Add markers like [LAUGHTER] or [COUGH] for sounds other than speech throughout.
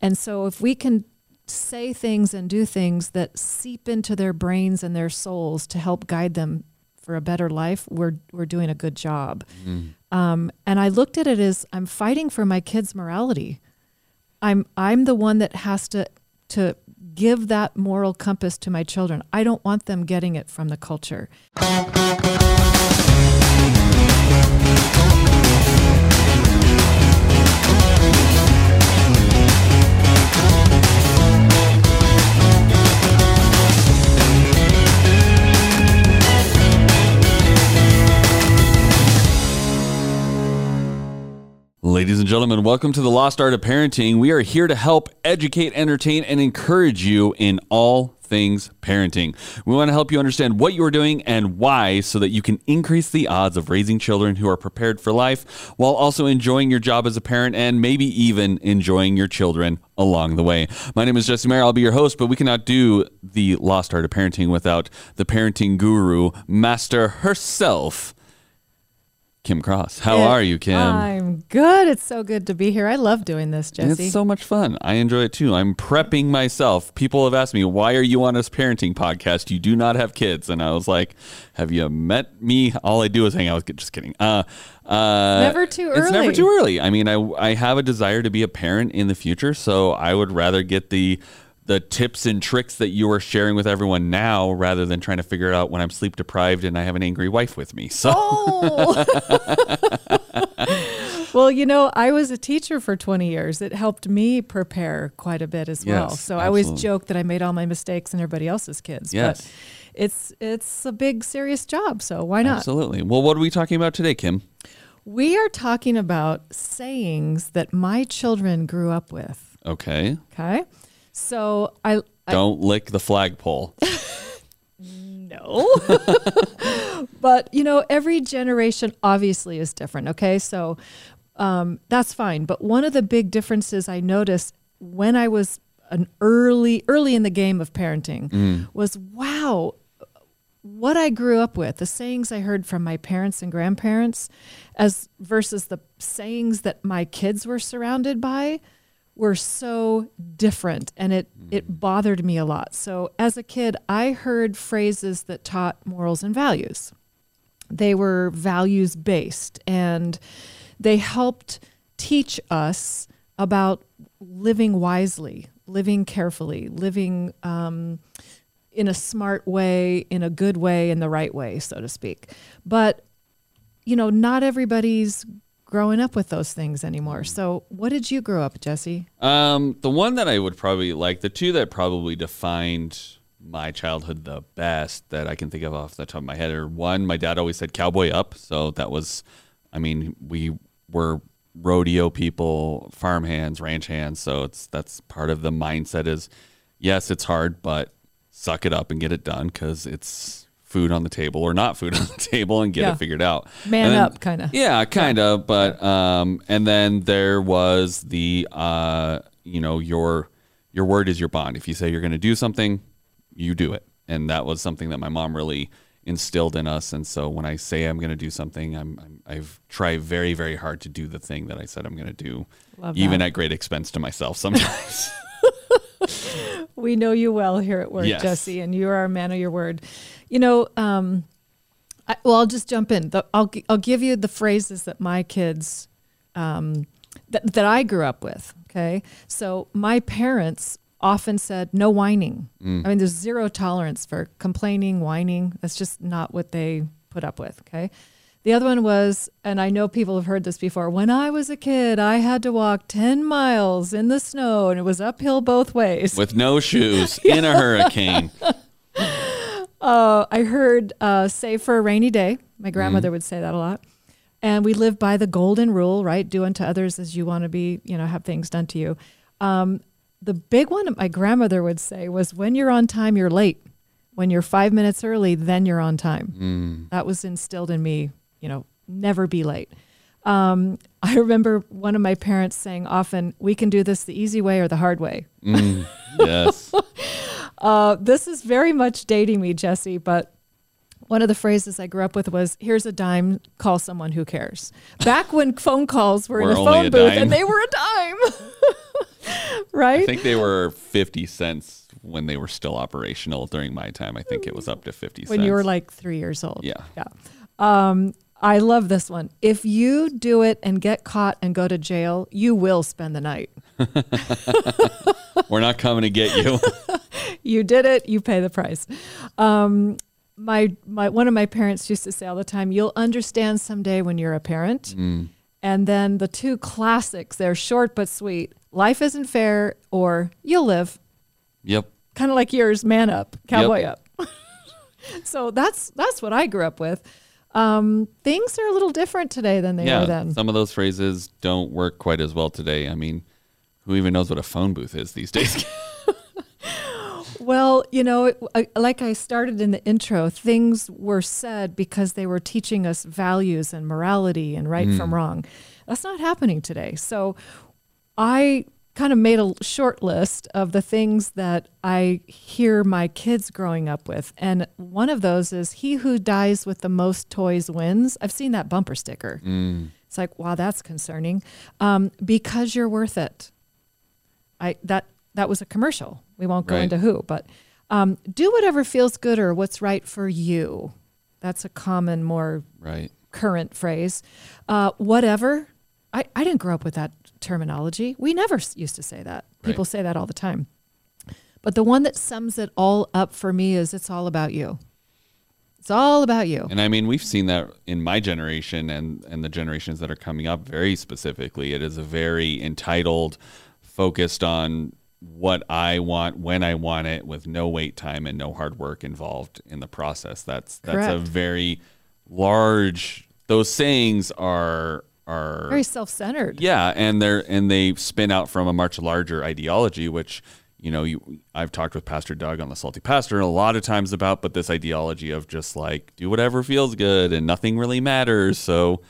And so if we can say things and do things that seep into their brains and their souls to help guide them for a better life, we're we're doing a good job. Mm. Um, and I looked at it as I'm fighting for my kids' morality. I'm I'm the one that has to to give that moral compass to my children. I don't want them getting it from the culture. Gentlemen, welcome to the Lost Art of Parenting. We are here to help educate, entertain, and encourage you in all things parenting. We want to help you understand what you are doing and why so that you can increase the odds of raising children who are prepared for life while also enjoying your job as a parent and maybe even enjoying your children along the way. My name is Jesse Mayer. I'll be your host, but we cannot do the Lost Art of Parenting without the parenting guru, master herself. Kim Cross. How It- are you, Kim? I'm good. It's so good to be here. I love doing this, Jesse. It's so much fun. I enjoy it too. I'm prepping myself. People have asked me, why are you on this parenting podcast? You do not have kids. And I was like, have you met me? All I do is hang out with kids. Just kidding. Uh, uh, Never too early. It's never too early. I mean, I, I have a desire to be a parent in the future. So I would rather get the the tips and tricks that you are sharing with everyone now rather than trying to figure it out when I'm sleep deprived and I have an angry wife with me. So Oh. [LAUGHS] well, you know, I was a teacher for 20 years. It helped me prepare quite a bit as well. Yes, So I always joke that I made all my mistakes and everybody else's kids. Yes. But it's it's a big serious job, so why not? absolutely. Well, what are we talking about today, Kim? We are talking about sayings that my children grew up with. Okay. Okay? So I, I Don't lick the flagpole. [LAUGHS] No. [LAUGHS] but, you know, every generation obviously is different. Okay. So um, that's fine. But one of the big differences I noticed when I was an early, early in the game of parenting was wow, what I grew up with, the sayings I heard from my parents and grandparents, as versus the sayings that my kids were surrounded by, were so different, and it it bothered me a lot. So as a kid, I heard phrases that taught morals and values. They were values based, and they helped teach us about living wisely, living carefully, living. Um, in a smart way, in a good way, in the right way, so to speak. But, you know, not everybody's growing up with those things anymore. So, what did you grow up, Jesse? Um, the one that I would probably like, the two that probably defined my childhood the best that I can think of off the top of my head are one, my dad always said cowboy up. So that was, I mean, we were rodeo people, farm hands, ranch hands. So it's, that's part of the mindset is, yes, it's hard, but suck it up and get it done because it's food on the table or not food [LAUGHS] on the table and get Yeah. it figured out. Man then- up, kinda. yeah, kind of. But um, and then there was the uh, you know, your your word is your bond. If you say you're going to do something, you do it, and that was something that my mom really instilled in us. And so when I say I'm going to do something, I'm, I'm I've tried very very hard to do the thing that I said I'm going to do, Love even that. at great expense to myself sometimes. [LAUGHS] We know you well here at work, Yes. Jesse, and you are a man of your word. You know, um, I, well, I'll just jump in. The, I'll I'll give you the phrases that my kids um, that that I grew up with. Okay, so my parents often said no whining. I mean, there's zero tolerance for complaining, whining. That's just not what they put up with. Okay. The other one was, and I know people have heard this before. When I was a kid, I had to walk 10 miles in the snow and it was uphill both ways. with no [LAUGHS] shoes in a hurricane. Uh, I heard uh, save for a rainy day. My grandmother would say that a lot. And we live by the golden rule, right? Do unto others as you want to be, you know, have things done to you. Um, the big one my grandmother would say was when you're on time, you're late. When you're five minutes early, then you're on time. That was instilled in me, you know, never be late. Um, [LAUGHS] I remember one of my parents saying often, we can do this the easy way or the hard way. Mm, yes. [LAUGHS] Uh, this is very much dating me, Jesse, but one of the phrases I grew up with was, here's a dime, call someone who cares. Back when [LAUGHS] phone calls were, Were in a phone booth dime. and they were a dime. [LAUGHS] right? I think they were 50 cents when they were still operational during my time. I think it was up to 50 when cents. you were like three years old. Yeah. Yeah. Um, I love this one. If you do it and get caught and go to jail, you will spend the night. [LAUGHS] We're not coming to get you. [LAUGHS] You did it, you pay the price. Um, my my one of my parents used to say all the time, "You'll understand someday when you're a parent." And then the two classics, they're short but sweet. Life isn't fair or you'll live. yep. Kind of like yours, man up, cowboy up. [LAUGHS] so that's that's what I grew up with. Um, things are a little different today than they Yeah. were then. Some of those phrases don't work quite as well today. I mean, who even knows what a phone booth is these days? [LAUGHS] Well, you know, like I started in the intro, things were said because they were teaching us values and morality and right from wrong. That's not happening today. So I kind of made a short list of the things that I hear my kids growing up with. And one of those is he who dies with the most toys wins. I've seen that bumper sticker. It's like, wow, that's concerning. Um, because you're worth it. I that that was a commercial. We won't go Right. into who, but um, do whatever feels good or what's right for you. That's a common, more right. current phrase. Uh, whatever. I, I didn't grow up with that terminology. We never used to say that. People Right. say that all the time. But the one that sums it all up for me is it's all about you. It's all about you. And I mean, we've seen that in my generation and, and the generations that are coming up very specifically. It is a very entitled, focused on what I want when I want it with no wait time and no hard work involved in the process. That's that's a very large those sayings are are Very self centered. yeah, and they're and they spin out from a much larger ideology, which you know you I've talked with Pastor Doug on the Salty Pastor a lot of times about, but this ideology of just like do whatever feels good and nothing really matters. So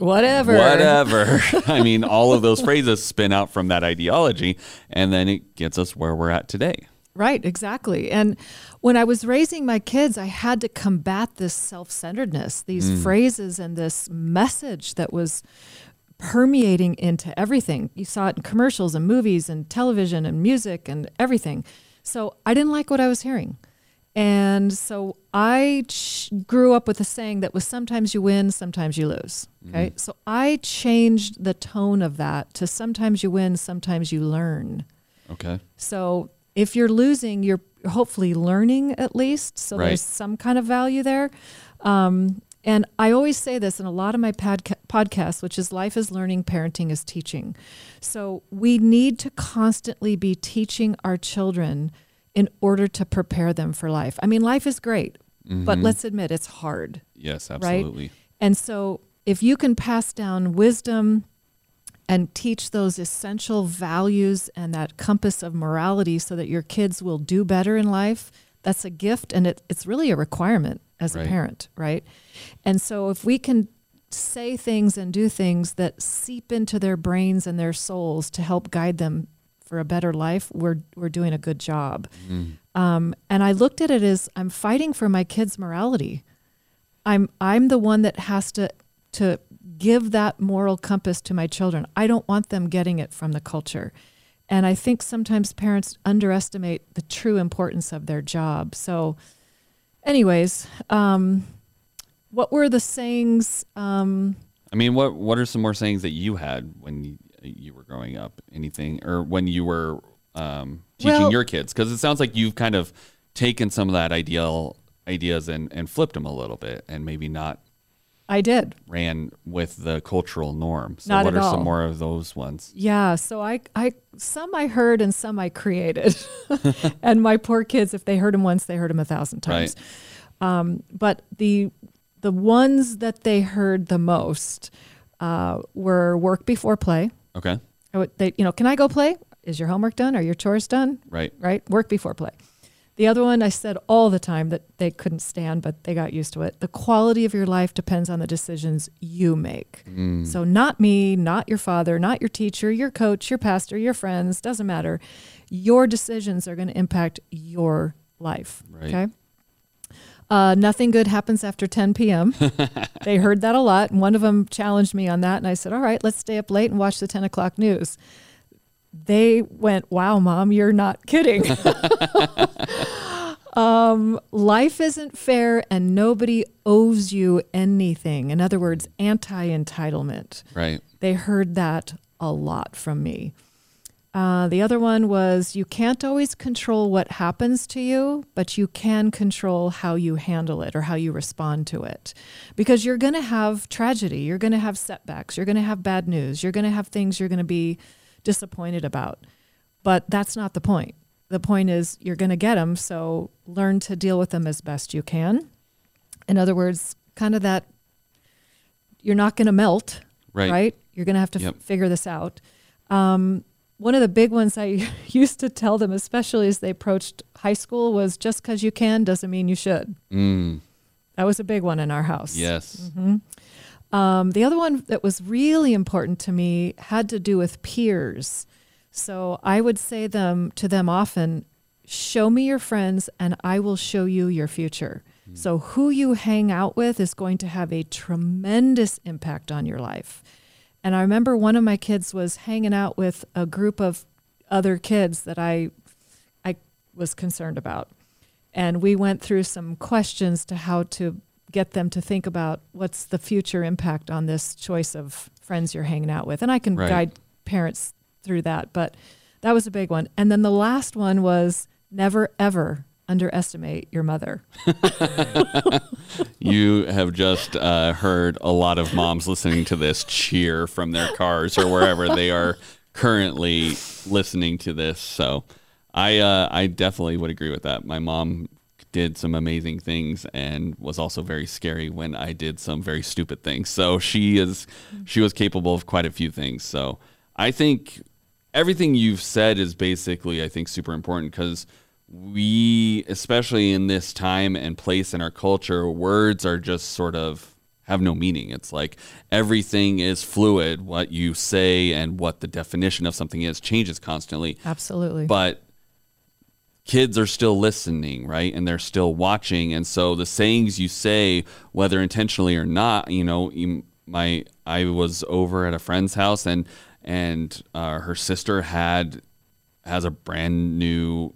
Whatever. whatever. [LAUGHS] I mean, all of those phrases spin out from that ideology, and then it gets us where we're at today. Right, exactly. And when I was raising my kids, I had to combat this self centeredness, these mm. phrases, and this message that was permeating into everything. You saw it in commercials and movies and television and music and everything. So I didn't like what I was hearing. And so I ch- grew up with a saying that was sometimes you win, sometimes you lose. Okay. So I changed the tone of that to sometimes you win, sometimes you learn. Okay. So if you're losing, you're hopefully learning at least. So Right. there's some kind of value there. Um, and I always say this in a lot of my podca- podcasts, which is life is learning, parenting is teaching. So we need to constantly be teaching our children in order to prepare them for life. I mean, life is great, but mm-hmm. let's admit it's hard Yes, right? absolutely. And so if you can pass down wisdom and teach those essential values and that compass of morality so that your kids will do better in life, that's a gift and it, it's really a requirement as Right. a parent, right? And so if we can say things and do things that seep into their brains and their souls to help guide them for a better life, we're we're doing a good job. Um, and I looked at it as I'm fighting for my kids' morality. I'm I'm the one that has to to give that moral compass to my children. I don't want them getting it from the culture. And I think sometimes parents underestimate the true importance of their job. So anyways, um, what were the sayings um, I mean, what what are some more sayings that you had when you, were growing up? Anything, or when you were um, teaching Well- your kids? Because it sounds like you've kind of taken some of that ideal ideas and and flipped them a little bit, and maybe not I did. ran with the cultural norm. So, Not what at are all. some more of those ones? Yeah, so I, I, some I heard and some I created, [LAUGHS] and my poor kids, if they heard them once, they heard them a thousand times. Um, but the, the ones that they heard the most uh, were work before play. Okay, I would, they, you know, can I go play? Is your homework done? Are your chores done? right. Right, work before play. The other one I said all the time that they couldn't stand, but they got used to it. The quality of your life depends on the decisions you make. Mm. So, not me, not your father, not your teacher, your coach, your pastor, your friends, doesn't matter. Your decisions are going to impact your life. Right. Okay. Uh, nothing good happens after 10 p.m. [LAUGHS] they heard that a lot. And one of them challenged me on that. And I said, All right, let's stay up late and watch the 10 o'clock news. they went, Wow, mom, you're not kidding. [LAUGHS] um, life isn't fair and nobody owes you anything. In other words, anti entitlement. Right. They heard that a lot from me. Uh, the other one was you can't always control what happens to you, but you can control how you handle it or how you respond to it. Because you're going to have tragedy, you're going to have setbacks, you're going to have bad news, you're going to have things you're going to be disappointed about. But that's not the point. The point is you're going to get them, so learn to deal with them as best you can. In other words, kind of that you're not going to melt, Right. right? You're going to have to Yep. f- figure this out. Um, one of the big ones I [LAUGHS] used to tell them, especially as they approached high school, was just because you can doesn't mean you should. Mm, That was a big one in our house. yes. Um, the other one that was really important to me had to do with peers. So I would say them to them often, show me your friends and I will show you your future. So who you hang out with is going to have a tremendous impact on your life. And I remember one of my kids was hanging out with a group of other kids that I I was concerned about. And we went through some questions to how to get them to think about what's the future impact on this choice of friends you're hanging out with. And I can Right. guide parents through that, but that was a big one. And then the last one was never ever underestimate your mother. [LAUGHS] You have just uh, heard a lot of moms listening to this cheer from their cars or wherever they are currently listening to this. So I uh, I definitely would agree with that. My mom did some amazing things and was also very scary when I did some very stupid things. So she is she was capable of quite a few things. So I think everything you've said is basically I think super important because we especially in this time and place in our culture words are just sort of have no meaning it's like everything is fluid what you say and what the definition of something is changes constantly Absolutely. but kids are still listening, right? And they're still watching. And so the sayings you say, whether intentionally or not, you know, my I was over at a friend's house and and uh, her sister had has a brand new,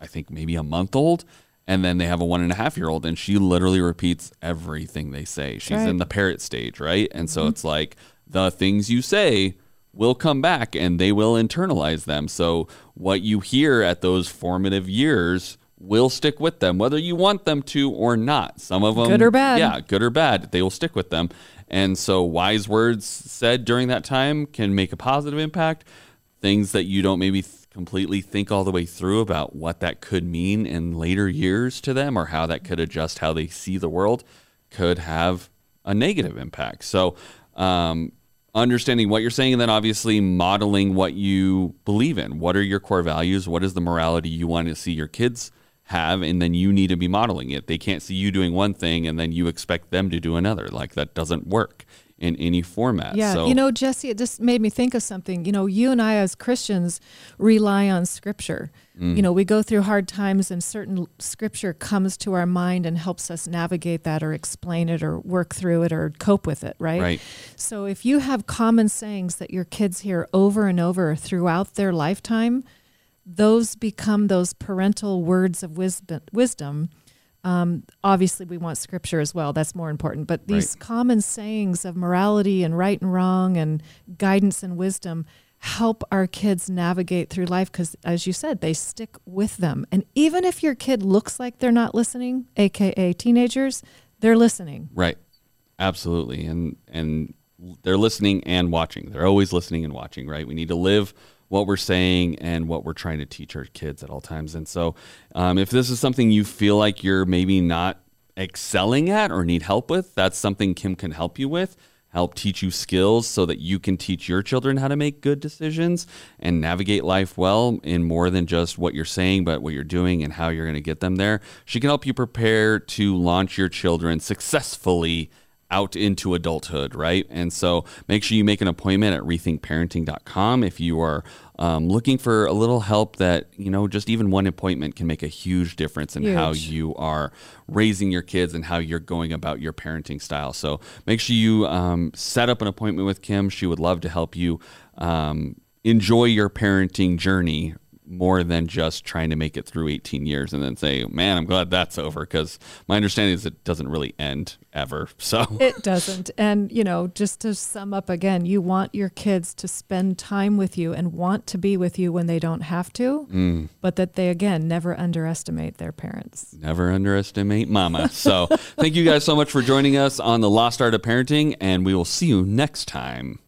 I think maybe a month old. And then they have a one and a half year old, and she literally repeats everything they say. She's right. in the parrot stage, right? And so mm-hmm. it's like the things you say will come back and they will internalize them. So what you hear at those formative years will stick with them, whether you want them to or not. Some of them, Good or bad. yeah, good or bad, they will stick with them. And so wise words said during that time can make a positive impact. Things that you don't maybe completely think all the way through about what that could mean in later years to them or how that could adjust how they see the world could have a negative impact. So, um, understanding what you're saying and then obviously modeling what you believe in. What are your core values? What is the morality you want to see your kids have? And then you need to be modeling it. They can't see you doing one thing and then you expect them to do another. Like that doesn't work in any format. Yeah, So, you know, Jesse, it just made me think of something. You know, you and I as Christians rely on scripture. Mm. You know, we go through hard times and certain scripture comes to our mind and helps us navigate that or explain it or work through it or cope with it, right? Right. So if you have common sayings that your kids hear over and over throughout their lifetime, those become those parental words of wisdom. Um, obviously, we want scripture as well. That's more important. But these Right. common sayings of morality and right and wrong and guidance and wisdom help our kids navigate through life because, as you said, they stick with them. And even if your kid looks like they're not listening, aka teenagers, they're listening. Right. Absolutely. And and they're listening and watching. They're always listening and watching, right? We need to live what we're saying and what we're trying to teach our kids at all times. And so, um, if this is something you feel like you're maybe not excelling at or need help with, that's something Kim can help you with. Help teach you skills so that you can teach your children how to make good decisions and navigate life well in more than just what you're saying, but what you're doing and how you're going to get them there. She can help you prepare to launch your children successfully out into adulthood, right? And so make sure you make an appointment at rethinkparenting.com if you are um, looking for a little help that, you know, just even one appointment can make a huge difference in how you are raising your kids and how you're going about your parenting style. So make sure you um, set up an appointment with Kim. She would love to help you. Um, enjoy your parenting journey more than just trying to make it through 18 years and then say, man, I'm glad that's over. Because my understanding is it doesn't really end ever. [LAUGHS] So it doesn't. And, you know, just to sum up again, you want your kids to spend time with you and want to be with you when they don't have to, mm. but that they, again, never underestimate their parents. Never underestimate mama. So thank you guys so much for joining us on the Lost Art of Parenting, and we will see you next time.